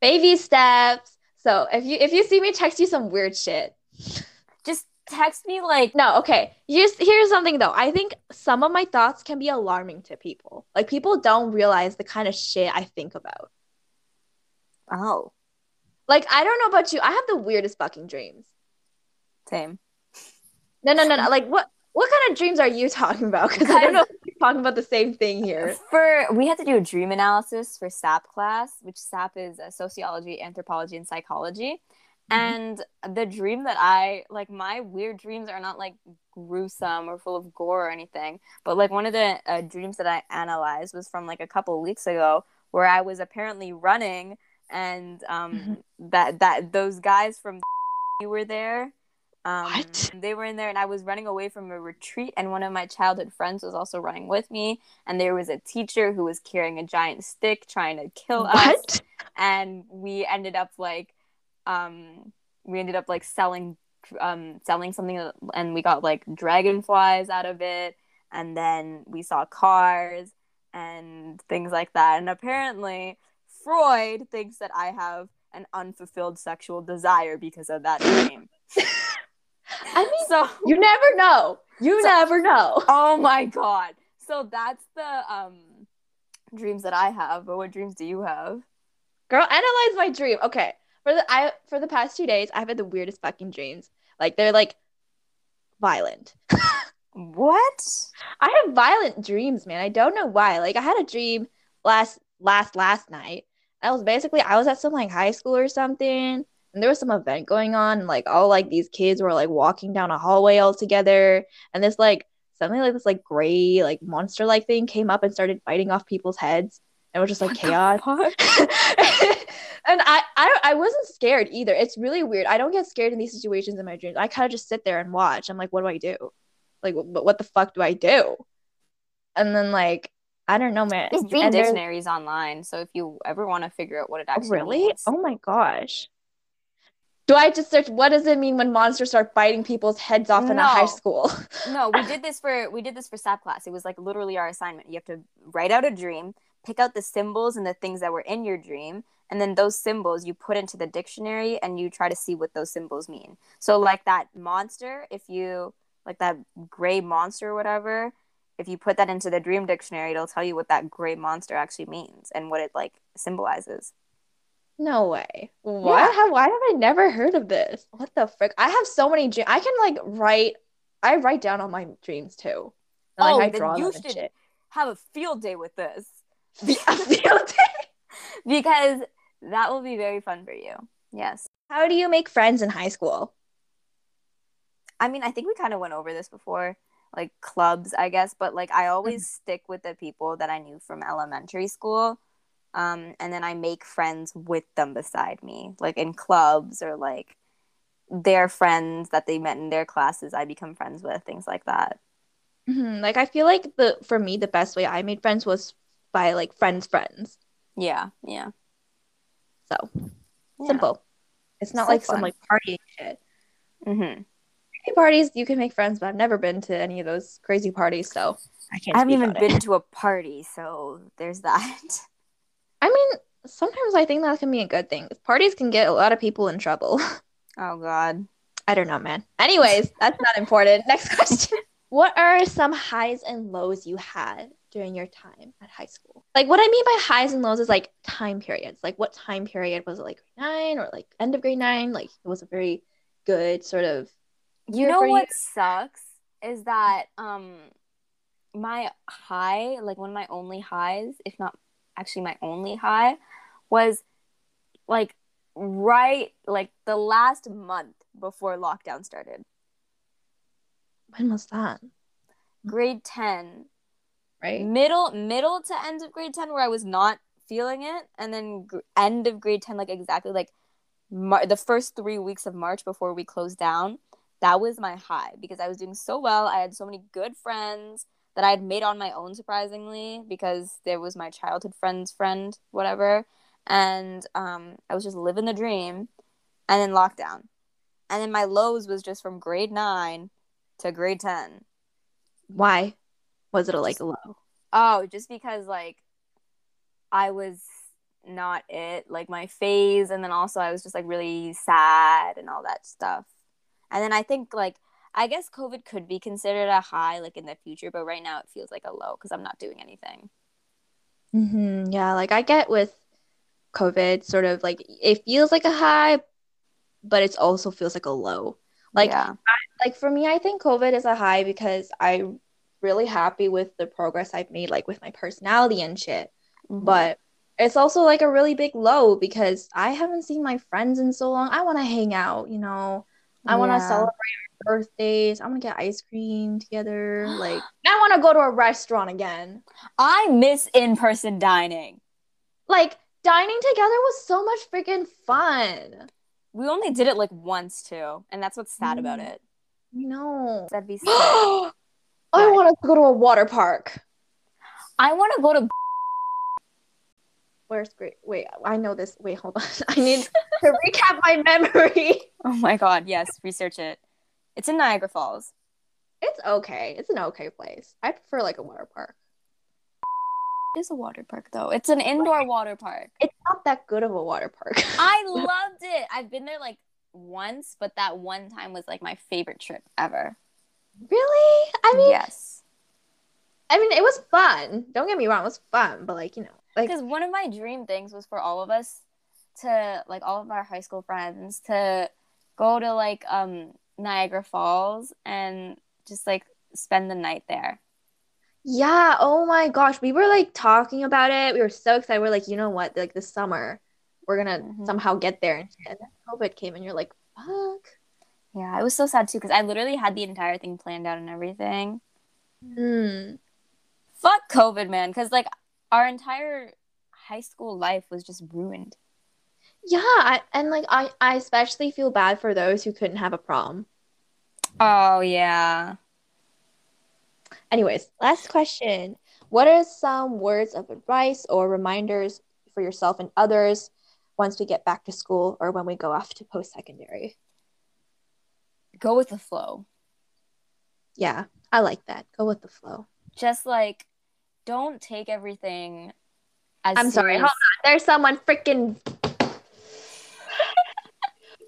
baby steps. So if you if you see me text you some weird shit. Just text me like No, okay. Here's here's something though. I think some of my thoughts can be alarming to people. Like people don't realize the kind of shit I think about. oh, Like I don't know about you. I have the weirdest fucking dreams. same. No, no, no, no. Like what what kind of dreams are you talking about? Because I don't know if we're talking about the same thing here. For we had to do a dream analysis for SAP class, which SAP is uh, sociology, anthropology, and psychology. And the dream that I like, my weird dreams are not like gruesome or full of gore or anything. But like one of the uh, dreams that I analyzed was from like a couple weeks ago, where I was apparently running, and um, that that those guys from you were there. Um, What? They were in there, and I was running away from a retreat, and one of my childhood friends was also running with me. And there was a teacher who was carrying a giant stick trying to kill us What? and we ended up like um we ended up like selling um selling something and we got like dragonflies out of it and then we saw cars and things like that and apparently freud thinks that i have an unfulfilled sexual desire because of that dream I mean, so you never know. You So- never know. oh my god so that's the um dreams that i have but what dreams do you have Girl, analyze my dream. Okay. For the I for the past two days, I've had the weirdest fucking dreams. Like they're like violent. what I have violent dreams, man. I don't know why. Like I had a dream last last last night. I was basically I was at some like high school or something, and there was some event going on, and like all like these kids were like walking down a hallway all together, and this like something like this like gray like monster like thing came up and started biting off people's heads. And it was just like What chaos. and I, I I wasn't scared either. It's really weird. I don't get scared in these situations in my dreams. I kind of just sit there and watch. I'm like, what do I do? Like, what, what the fuck do I do? And then like, I don't know, man. There's dream And dictionaries online, so if you ever want to figure out what it Oh, actually really? means. Oh my gosh. Do I just search what does it mean when monsters start biting people's heads off in a high school? No, we did this for we did this for SAP class. It was like literally our assignment. You have to write out a dream, pick out the symbols and the things that were in your dream, and then those symbols you put into the dictionary and you try to see what those symbols mean. So like that monster, if you like that gray monster or whatever, if you put that into the dream dictionary, it'll tell you what that gray monster actually means and what it like symbolizes. No way. Why Yeah. have why have I never heard of this? What the frick? I have so many dreams. I can like write. I write down all my dreams too. And, Oh, like I then draw you should-. Have a field day with this A field day. because that will be very fun for you. Yes. How do you make friends in high school? I mean, I think we kind of went over this before, like clubs, I guess, but like I always mm-hmm. stick with the people that I knew from elementary school. Um, and then I make friends with them beside me, like in clubs or like their friends that they met in their classes, I become friends with, things like that. Mhm, Like I feel like the for me the best way I made friends was by like friends' friends. Yeah, yeah. So yeah. simple. It's not So like some like partying shit. hmm Crazy parties you can make friends, but I've never been to any of those crazy parties, so I can't. I haven't speak even on it. been to a party, so there's that. I mean, sometimes I think that can be a good thing. Parties can get a lot of people in trouble. oh God. I don't know, man. Anyways, that's not important. Next question. What are some highs and lows you had during your time at high school? Like, what I mean by highs and lows is like time periods. Like, what time period was it? Like grade nine or like end of grade nine? Like, it was a very good sort of. You know what sucks is that um my high, like one of my only highs, if not actually my only high, was like right like the last month before lockdown started. When was that? Grade 10, Right. middle middle to end of grade 10 where I was not feeling it and then gr- end of grade 10 like exactly like Mar- the first 3 weeks of March before we closed down. That was my high because I was doing so well. I had so many good friends that I had made on my own surprisingly because there was my childhood friend's friend whatever and um I was just living the dream and then lockdown. And then my lows was just from grade 9 to grade 10. Why was it a like low? Oh, just because like I was not it, like my phase, and then also I was just like really sad and all that stuff. And then I think like I guess COVID could be considered a high like in the future, but right now it feels like a low because I'm not doing anything. hmm Yeah, like I get with COVID, sort of like it feels like a high, but it also feels like a low. Like yeah, like for me, I think COVID is a high because I'm really happy with the progress I've made, like with my personality and shit. Mhm. But it's also like a really big low because I haven't seen my friends in so long. I want to hang out, you know. I want to Yeah. celebrate birthdays. I want to get ice cream together. Like I want to go to a restaurant again. I miss in-person dining. Like dining together was so much freaking fun. We only did it like once too, and that's what's sad about Mm. it. No. That'd be sad. I What? want us to go to a water park. I want to go to Where's great? Wait, I know this. Wait, hold on. I need to recap my memory. Oh my god, yes, research it. It's in Niagara Falls. It's okay. It's an okay place. I prefer like a water park. It is a water park though. It's an indoor water park. It's not that good of a water park. I loved it. I've been there like once, but that one time was like my favorite trip ever. really? I mean, yes. I mean, it was fun. Don't get me wrong, it was fun, but like you know, like Because one of my dream things was for all of us to like all of our high school friends to go to like um Niagara Falls and just like spend the night there. yeah. Oh my gosh, we were like talking about it. We were so excited. We're like, you know what? Like this summer, we're gonna Mhm. somehow get there. And then COVID came, and you're like, fuck. Yeah, I was so sad too because I literally had the entire thing planned out and everything. Hmm. Fuck COVID, man, because like our entire high school life was just ruined. Yeah, I, and like I, I especially feel bad for those who couldn't have a prom. Oh yeah. Anyways, last question. What are some words of advice or reminders for yourself and others once we get back to school or when we go off to post secondary? Go with the flow. Yeah, I like that. Go with the flow. Just like don't take everything as I'm sorry, hold on. There's someone freaking.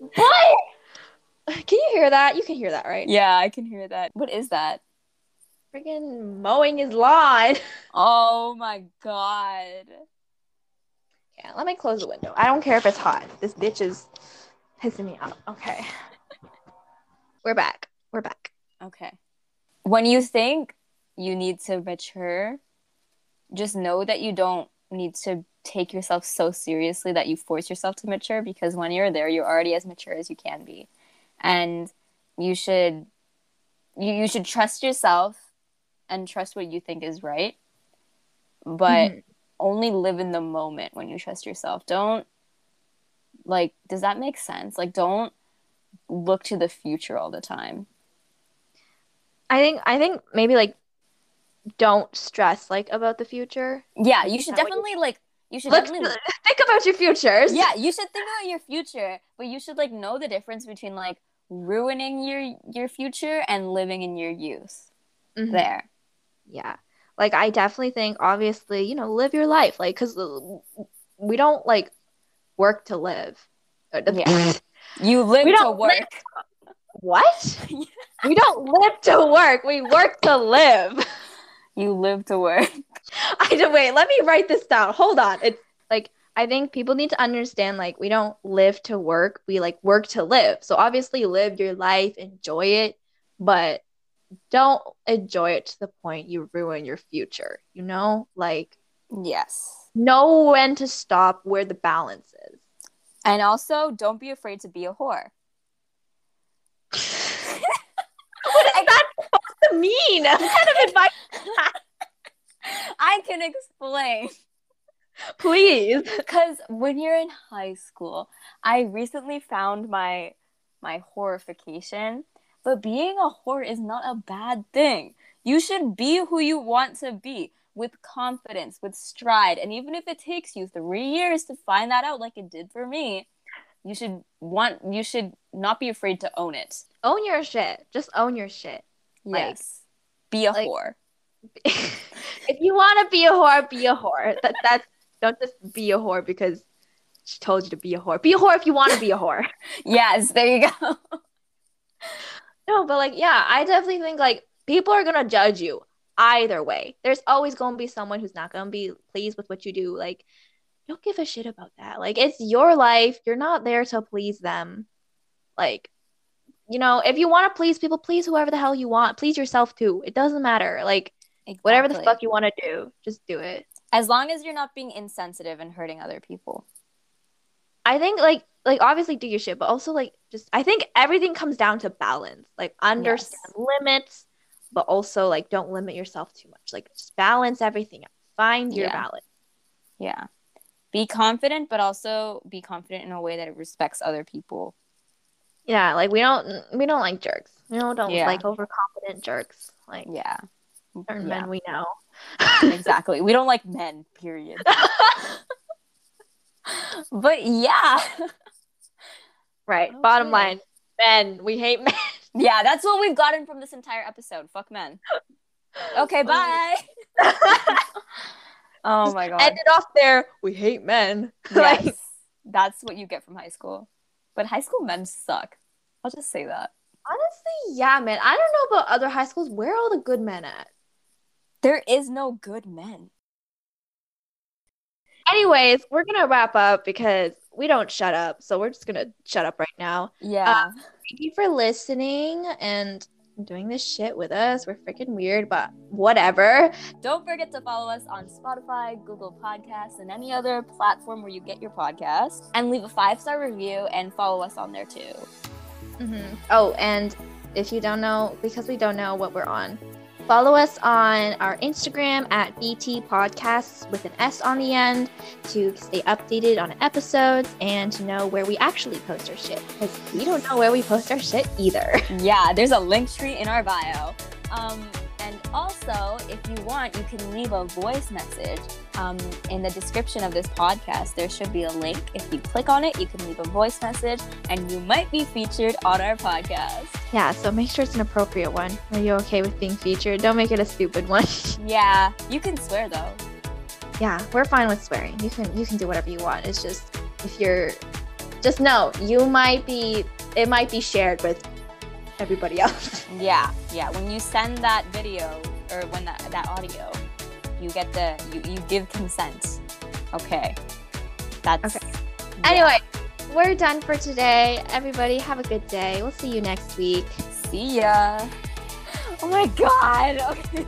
What? Can you hear that? You can hear that, right? Yeah, I can hear that. What is that? Freaking mowing his lawn. Oh my god. Yeah, let me close the window. I don't care if it's hot. This bitch is pissing me off. Okay. We're back. We're back. Okay. When you think you need to mature, just know that you don't need to take yourself so seriously that you force yourself to mature because when you're there, you're already as mature as you can be. And you should you, you should trust yourself and trust what you think is right. But Mhm. only live in the moment when you trust yourself. Don't like does that make sense? Like don't look to the future all the time. I think I think maybe like don't stress like about the future. Yeah, you should definitely like you should Look, definitely think about your futures. yeah, you should think about your future, but you should like know the difference between like ruining your your future and living in your youth. Mhm. There. Yeah. Like I definitely think obviously, you know, live your life like cuz we don't like work to live. Uh, Yeah. You live We to don't live- work. What? we don't live to work. We work to live. You live to work. I don't wait, let me write this down. Hold on. It's like I think people need to understand like we don't live to work. We like work to live. So obviously live your life, enjoy it, but don't enjoy it to the point you ruin your future. You know? Like Yes. know when to stop where the balance is. And also don't be afraid to be a whore. What is that mean? What kind of advice? I can explain. Please. Because when you're in high school, I recently found my my horrification. But being a whore is not a bad thing. You should be who you want to be with confidence, with stride. And even if it takes you three years to find that out, like it did for me, you should want you should not be afraid to own it. Own your shit. Just own your shit. Like- Yes. be a like- whore. if you want to be a whore, be a whore. That that's don't just be a whore because she told you to be a whore. Be a whore if you want to be a whore. Yes, there you go. no, but like yeah, I definitely think like people are gonna judge you either way. There's always gonna be someone who's not gonna be pleased with what you do. Like don't give a shit about that. Like it's your life. You're not there to please them. Like you know, if you want to please people, please whoever the hell you want. Please yourself too. It doesn't matter. Like whatever the fuck you want to do, just do it. As long as you're not being insensitive and hurting other people. I think like like obviously do your shit, but also like just I think everything comes down to balance. Like understand limits, but also like don't limit yourself too much. Like just balance everything out. Find your Yeah. balance. Yeah. Be confident, but also be confident in a way that it respects other people. Yeah, like we don't we don't like jerks. We don't don't Yeah. like overconfident jerks. Like Yeah. certain Yeah. men we know. exactly. We don't like men, period. but yeah. right. Bottom line, men. We hate men. Yeah, that's what we've gotten from this entire episode. Fuck men. Okay, bye. oh my god. Ended off there. We hate men. Yes. like That's what you get from high school. But high school men suck. I'll just say that. honestly, yeah, man. I don't know about other high schools. Where are all the good men at? There is no good men. Anyways, we're gonna wrap up because we don't shut up. So we're just gonna shut up right now. Yeah. Uh, thank you for listening and doing this shit with us. We're freaking weird, but whatever. Don't forget to follow us on Spotify, Google Podcasts, and any other platform where you get your podcast. And leave a five star review and follow us on there too. Mm-hmm. Oh, and if you don't know, because we don't know what we're on, follow us on our Instagram at BT Podcasts with an S on the end to stay updated on episodes and to know where we actually post our shit. Because we don't know where we post our shit either. Yeah, there's a link tree in our bio. Um, and also, if you want, you can leave a voice message um, in the description of this podcast. There should be a link. If you click on it, you can leave a voice message and you might be featured on our podcast. Yeah, so make sure it's an appropriate one. Are you okay with being featured? Don't make it a stupid one. Yeah, you can swear though. yeah, we're fine with swearing. You can you can do whatever you want. It's just if you're just know you might be it might be shared with everybody else. Yeah, yeah. When you send that video or when that that audio, you get the you, you give consent. Okay. That's Okay. yeah. Anyway, we're done for today. Everybody, have a good day. We'll see you next week. See ya. Oh my god. Okay.